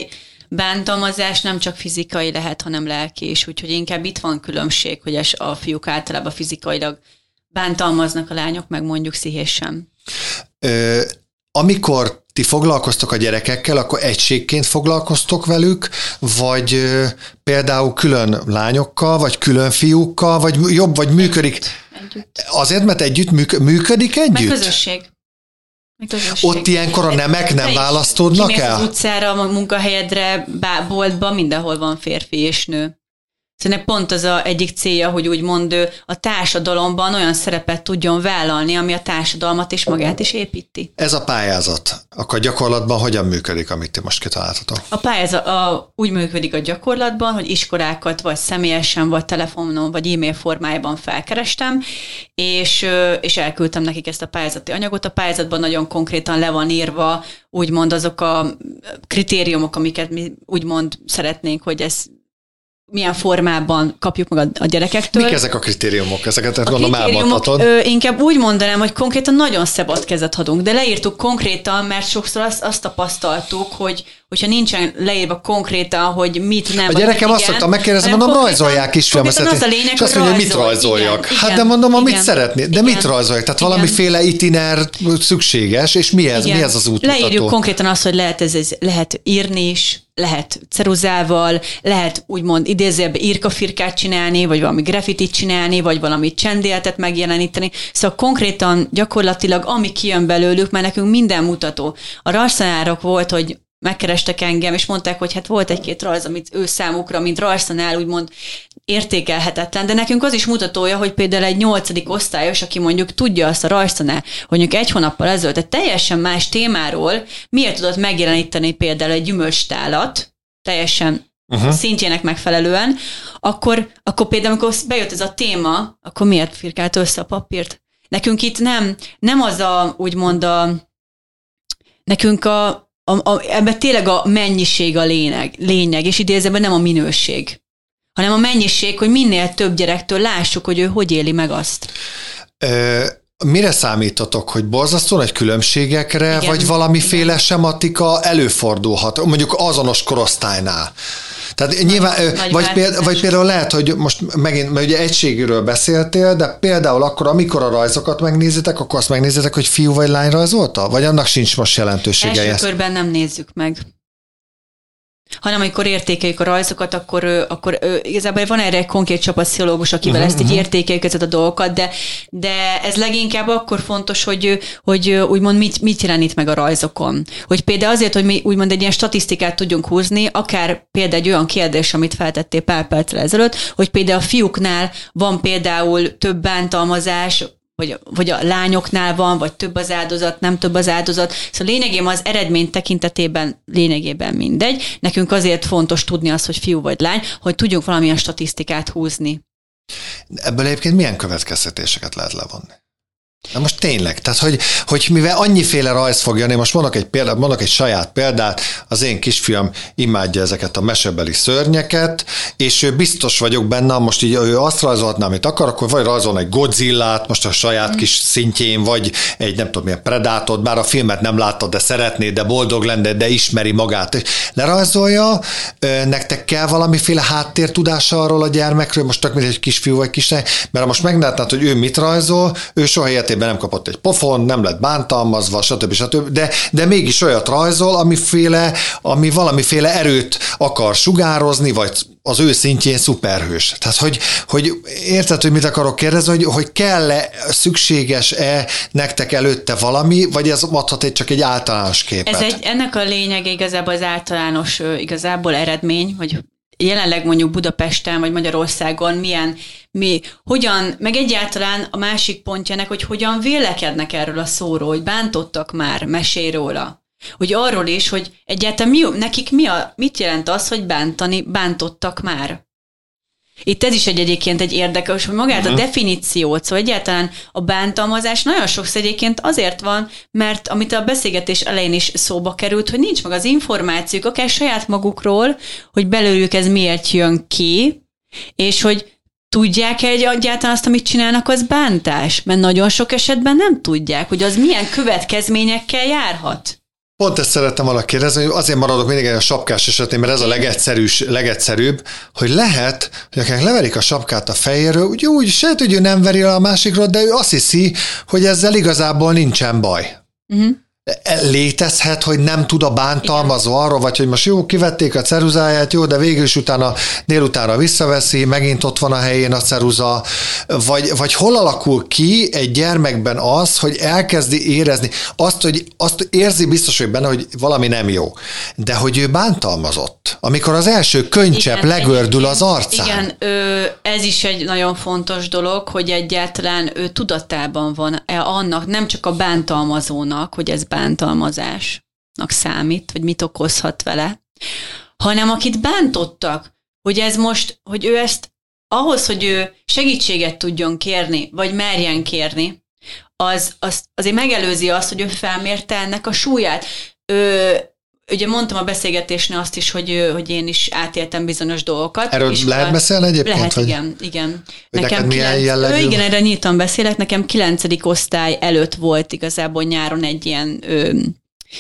bántalmazás nem csak fizikai lehet, hanem lelki is, úgyhogy inkább itt van különbség, hogy a fiúk általában fizikailag bántalmaznak a lányok, meg mondjuk szíhésen. Ö, amikor ti foglalkoztok a gyerekekkel, akkor egységként foglalkoztok velük, vagy például külön lányokkal, vagy külön fiúkkal, vagy jobb, vagy működik? Együtt. Azért, mert együtt működik együtt? Meg közösség. Ott ilyenkor a nemek nem választódnak el? az utcára, a munkahelyedre, boltba, mindenhol van férfi és nő. Szerintem pont az a egyik célja, hogy úgymond a társadalomban olyan szerepet tudjon vállalni, ami a társadalmat és magát is építi. Ez a pályázat, akkor gyakorlatban hogyan működik, amit ti most kitaláltatok? A pályázat a, úgy működik a gyakorlatban, hogy iskolákat vagy személyesen, vagy telefonon, vagy e-mail formájában felkerestem, és, és elküldtem nekik ezt a pályázati anyagot. A pályázatban nagyon konkrétan le van írva, úgymond azok a kritériumok, amiket mi úgymond szeretnénk, hogy ez milyen formában kapjuk meg a, gyerekektől. Mik ezek a kritériumok? Ezeket a gondolom elmondhatod. Ö, inkább úgy mondanám, hogy konkrétan nagyon szabad kezet adunk, de leírtuk konkrétan, mert sokszor azt, azt tapasztaltuk, hogy hogyha nincsen leírva konkrétan, hogy mit nem. A gyerekem azt szokta megkérdezni, mondom, rajzolják is filmet. Az a lényeg, és azt mondja, hogy mit rajzoljak. Igen, hát de mondom, igen, amit szeretné. De igen, mit rajzoljak? Tehát igen. valamiféle itiner szükséges, és mi ez, igen. mi ez az út? Leírjuk konkrétan azt, hogy lehet, ez, ez, lehet írni is, lehet ceruzával, lehet úgymond idézőjelbe írkafirkát csinálni, vagy valami grafitit csinálni, vagy valami csendéltet megjeleníteni. Szóval konkrétan gyakorlatilag ami kijön belőlük, mert nekünk minden mutató. A rajztanárok volt, hogy megkerestek engem, és mondták, hogy hát volt egy-két rajz, amit ő számukra, mint rajztanál úgymond értékelhetetlen, de nekünk az is mutatója, hogy például egy nyolcadik osztályos, aki mondjuk tudja azt a rajztanál, hogy mondjuk egy hónappal ezelőtt egy teljesen más témáról miért tudott megjeleníteni például egy gyümölcstálat, teljesen uh-huh. szintjének megfelelően, akkor, akkor például, amikor bejött ez a téma, akkor miért firkált össze a papírt? Nekünk itt nem, nem az a, úgymond a, nekünk a, a, a, ebben tényleg a mennyiség a lényeg, lényeg és idézőben nem a minőség, hanem a mennyiség, hogy minél több gyerektől lássuk, hogy ő hogy éli meg azt. Ö, mire számítotok, hogy borzasztó nagy különbségekre, igen, vagy valamiféle igen. sematika előfordulhat, mondjuk azonos korosztálynál? Tehát nagy, nyilván, nagy vagy, például, vagy például lehet, hogy most megint, mert ugye egységről beszéltél, de például akkor, amikor a rajzokat megnézitek, akkor azt megnézitek, hogy fiú vagy lány rajzolta? Vagy annak sincs most jelentősége? Első körben nem nézzük meg hanem amikor értékeljük a rajzokat, akkor, akkor igazából van erre egy konkrét csapatpszichológus, akivel uh-huh. ezt így mhm. értékeljük ezeket a dolgokat, de, de ez leginkább akkor fontos, hogy, hogy úgymond mit, mit jelenít meg a rajzokon. Hogy például azért, hogy mi úgymond egy ilyen statisztikát tudjunk húzni, akár például egy olyan kérdés, amit feltettél pár perccel ezelőtt, hogy például a fiúknál van például több bántalmazás, vagy, vagy a lányoknál van, vagy több az áldozat, nem több az áldozat. Szóval lényegében az eredmény tekintetében lényegében mindegy. Nekünk azért fontos tudni azt, hogy fiú vagy lány, hogy tudjunk valamilyen statisztikát húzni. Ebből egyébként milyen következtetéseket lehet levonni? Na most tényleg, tehát hogy, hogy mivel annyiféle rajz fog jönni, most mondok egy, példát, mondok egy saját példát, az én kisfiam imádja ezeket a mesebeli szörnyeket, és ő biztos vagyok benne, most így ő azt rajzolhatná, amit akar, akkor vagy rajzol egy Godzillát, most a saját kis szintjén, vagy egy nem tudom milyen Predátort, bár a filmet nem láttad, de szeretné, de boldog lenne, de ismeri magát. Lerajzolja, nektek kell valamiféle háttértudása arról a gyermekről, most csak mint egy kisfiú vagy kislány, mert most meglátnád, hogy ő mit rajzol, ő soha életében nem kapott egy pofon, nem lett bántalmazva, stb. stb. De, de mégis olyat rajzol, amiféle, ami valamiféle erőt akar sugározni, vagy az ő szintjén szuperhős. Tehát, hogy, hogy érted, hogy mit akarok kérdezni, hogy, hogy kell-e, szükséges-e nektek előtte valami, vagy ez adhat egy csak egy általános képet? Ez egy, ennek a lényege igazából az általános igazából eredmény, hogy jelenleg mondjuk Budapesten vagy Magyarországon milyen, mi, hogyan, meg egyáltalán a másik pontjának, hogy hogyan vélekednek erről a szóról, hogy bántottak már, mesél róla. Hogy arról is, hogy egyáltalán mi, nekik mi a, mit jelent az, hogy bántani, bántottak már. Itt ez is egy egyébként egy érdekes, hogy magát uh-huh. a mhm. definíciót, szóval egyáltalán a bántalmazás nagyon sokszor egyébként azért van, mert amit a beszélgetés elején is szóba került, hogy nincs meg az információk, akár saját magukról, hogy belőlük ez miért jön ki, és hogy tudják-e egyáltalán azt, amit csinálnak, az bántás? Mert nagyon sok esetben nem tudják, hogy az milyen következményekkel járhat. Pont ezt szerettem volna kérdezni, hogy azért maradok mindig a sapkás esetén, mert ez a legegyszerűs, legegyszerűbb, hogy lehet, hogy akár leverik a sapkát a fejéről, úgy, úgy se tudja, nem veri a másikról, de ő azt hiszi, hogy ezzel igazából nincsen baj. Uh-huh létezhet, hogy nem tud a bántalmazó arról, vagy hogy most jó, kivették a ceruzáját, jó, de végül is utána délutánra visszaveszi, megint ott van a helyén a ceruza, vagy, vagy hol alakul ki egy gyermekben az, hogy elkezdi érezni, azt, hogy azt érzi biztos, hogy benne, hogy valami nem jó, de hogy ő bántalmazott, amikor az első könycsepp legördül az arcán. Igen, ő, ez is egy nagyon fontos dolog, hogy egyáltalán ő tudatában van annak, nem csak a bántalmazónak, hogy ez bántalmazó, bántalmazásnak számít, vagy mit okozhat vele, hanem akit bántottak, hogy ez most, hogy ő ezt ahhoz, hogy ő segítséget tudjon kérni, vagy merjen kérni, az, az azért megelőzi azt, hogy ő felmérte ennek a súlyát. Ő, ugye mondtam a beszélgetésnél azt is, hogy, hogy én is átéltem bizonyos dolgokat. Erről és lehet beszélni egyébként? Lehet, vagy? igen, igen. Hogy nekem milyen kilenc, jellegű? Igen, erre nyíltan beszélek. Nekem kilencedik osztály előtt volt igazából nyáron egy ilyen ö,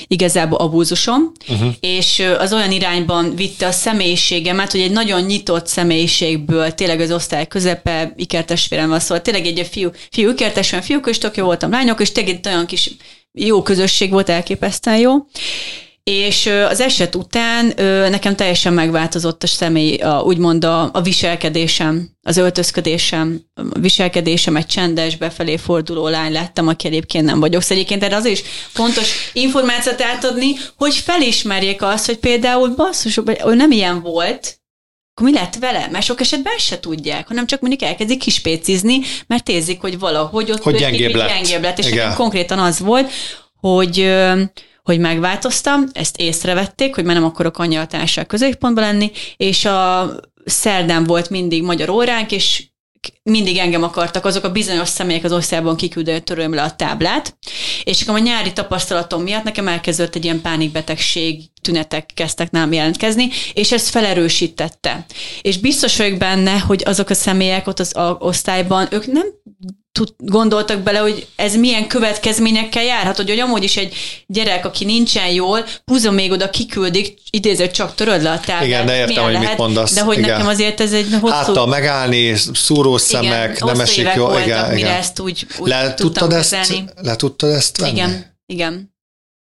igazából abúzusom, uh-huh. és az olyan irányban vitte a személyiségemet, hogy egy nagyon nyitott személyiségből, tényleg az osztály közepe, ikertestvérem van, szóval tényleg egy fiú, fiú ikertestvérem, fiúk is tök jó voltam, lányok, és tényleg egy olyan kis jó közösség volt, elképesztően jó. És az eset után nekem teljesen megváltozott a személy, a, úgymond a, a viselkedésem, az öltözködésem, a viselkedésem egy csendes, befelé forduló lány lettem, aki egyébként nem vagyok. Szóval egyébként erre az is fontos információt átadni, hogy felismerjék azt, hogy például basszus, ő nem ilyen volt, akkor mi lett vele? Mert sok esetben ezt se tudják, hanem csak mondjuk elkezdik kispécizni, mert érzik, hogy valahogy ott hogy gyengébb lett. gyengébb lett. És konkrétan az volt, hogy hogy megváltoztam, ezt észrevették, hogy már nem akarok annyi a középpontban lenni, és a szerdán volt mindig magyar óránk, és mindig engem akartak azok a bizonyos személyek az osztályban kiküldő törölöm le a táblát, és akkor a nyári tapasztalatom miatt nekem elkezdődött egy ilyen pánikbetegség, tünetek kezdtek nálam jelentkezni, és ez felerősítette. És biztos vagyok benne, hogy azok a személyek ott az osztályban, ők nem tud, gondoltak bele, hogy ez milyen következményekkel járhat, hogy, hogy amúgy is egy gyerek, aki nincsen jól, puzom még oda kiküldik, idézett csak töröd le a tárgát. Igen, de értem, hogy lehet, mit mondasz. De hogy igen. nekem azért ez egy hosszú... Háttal megállni, szúró szemek, igen, nem esik jó. Igen, igen. igen. ezt úgy, úgy le, tudtad ezt, le tudtad ezt venni? Igen, igen.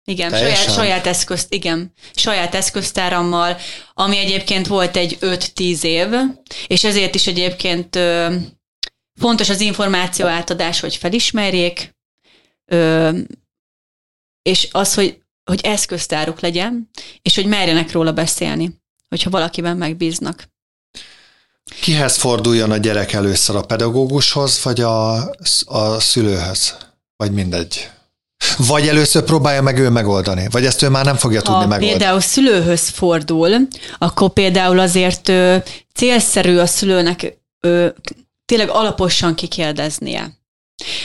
Igen, saját, saját eszközt, igen, saját eszköztárammal, ami egyébként volt egy 5-10 év, és ezért is egyébként fontos az információ átadás, hogy felismerjék, ö, és az, hogy, hogy eszköztáruk legyen, és hogy merjenek róla beszélni, hogyha valakiben megbíznak. Kihez forduljon a gyerek először, a pedagógushoz, vagy a, a szülőhöz? Vagy mindegy? Vagy először próbálja meg ő megoldani, vagy ezt ő már nem fogja ha tudni megoldani. például szülőhöz fordul, akkor például azért ö, célszerű a szülőnek ö, tényleg alaposan kikérdeznie.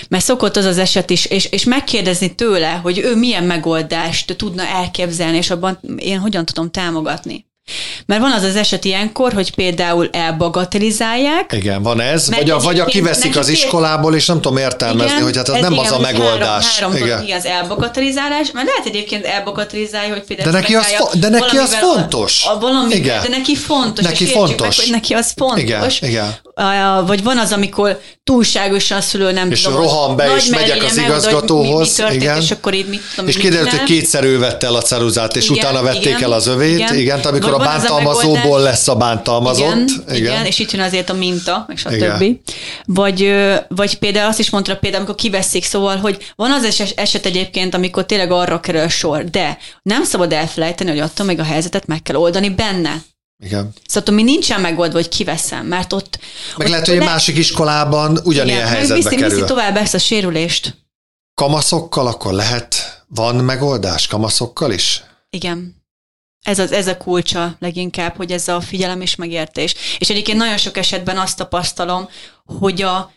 Mert szokott az az eset is, és, és megkérdezni tőle, hogy ő milyen megoldást tudna elképzelni, és abban én hogyan tudom támogatni. Mert van az az eset ilyenkor, hogy például elbagatelizálják. Igen, van ez, vagy a, vagy a kiveszik az iskolából, és nem tudom értelmezni, igen, hogy hát az nem igen, az a megoldás. Három, három igen. az elbagatelizálás, mert lehet egyébként elbagatelizálja, hogy például de neki az, fo- de neki az fontos. A, valami, igen. De neki fontos. Neki fontos. Meg, hogy neki az fontos. Igen, igen. A, vagy van az, amikor túlságosan a szülő nem és tudom. És rohan be, és megyek az igazgatóhoz. Mi, mi történt, igen. és akkor így mit tudom, És kiderült, hogy kétszer ő vette el a ceruzát, és igen, utána vették igen, el az övét. Igen, igen amikor a bántalmazóból lesz a bántalmazott. Igen, igen. igen, és itt jön azért a minta, és a többi. Vagy, vagy például azt is mondta például, amikor kiveszik, szóval, hogy van az eset egyébként, amikor tényleg arra kerül sor, de nem szabad elfelejteni, hogy attól még a helyzetet meg kell oldani benne. Igen. Szóval mi nincsen megoldva, hogy kiveszem, mert ott... Meg ott lehet, hogy egy másik iskolában ugyanilyen igen, helyzetbe viszi, kerül. Viszi tovább ezt a sérülést. Kamaszokkal akkor lehet, van megoldás kamaszokkal is? Igen. Ez, az, ez a kulcsa leginkább, hogy ez a figyelem és megértés. És egyébként nagyon sok esetben azt tapasztalom, hogy a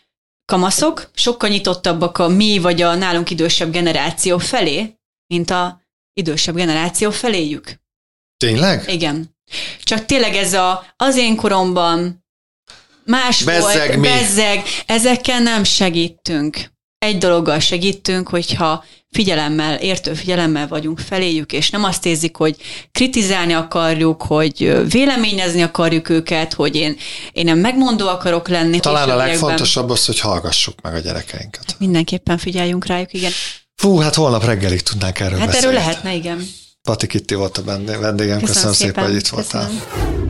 kamaszok sokkal nyitottabbak a mi vagy a nálunk idősebb generáció felé, mint a idősebb generáció feléjük. Tényleg? Igen. Csak tényleg ez a, az én koromban más bezzeg volt, mi? bezzeg, ezekkel nem segítünk. Egy dologgal segítünk, hogyha figyelemmel, értő figyelemmel vagyunk feléjük, és nem azt érzik, hogy kritizálni akarjuk, hogy véleményezni akarjuk őket, hogy én, én nem megmondó akarok lenni. Talán a legfontosabb az, hogy hallgassuk meg a gyerekeinket. Mindenképpen figyeljünk rájuk, igen. Fú, hát holnap reggelig tudnánk erről hát beszélni. erről lehetne, igen. Pati Kitti volt a vendégem, köszönöm, köszönöm szépen, szépen, hogy itt voltál. Köszönöm.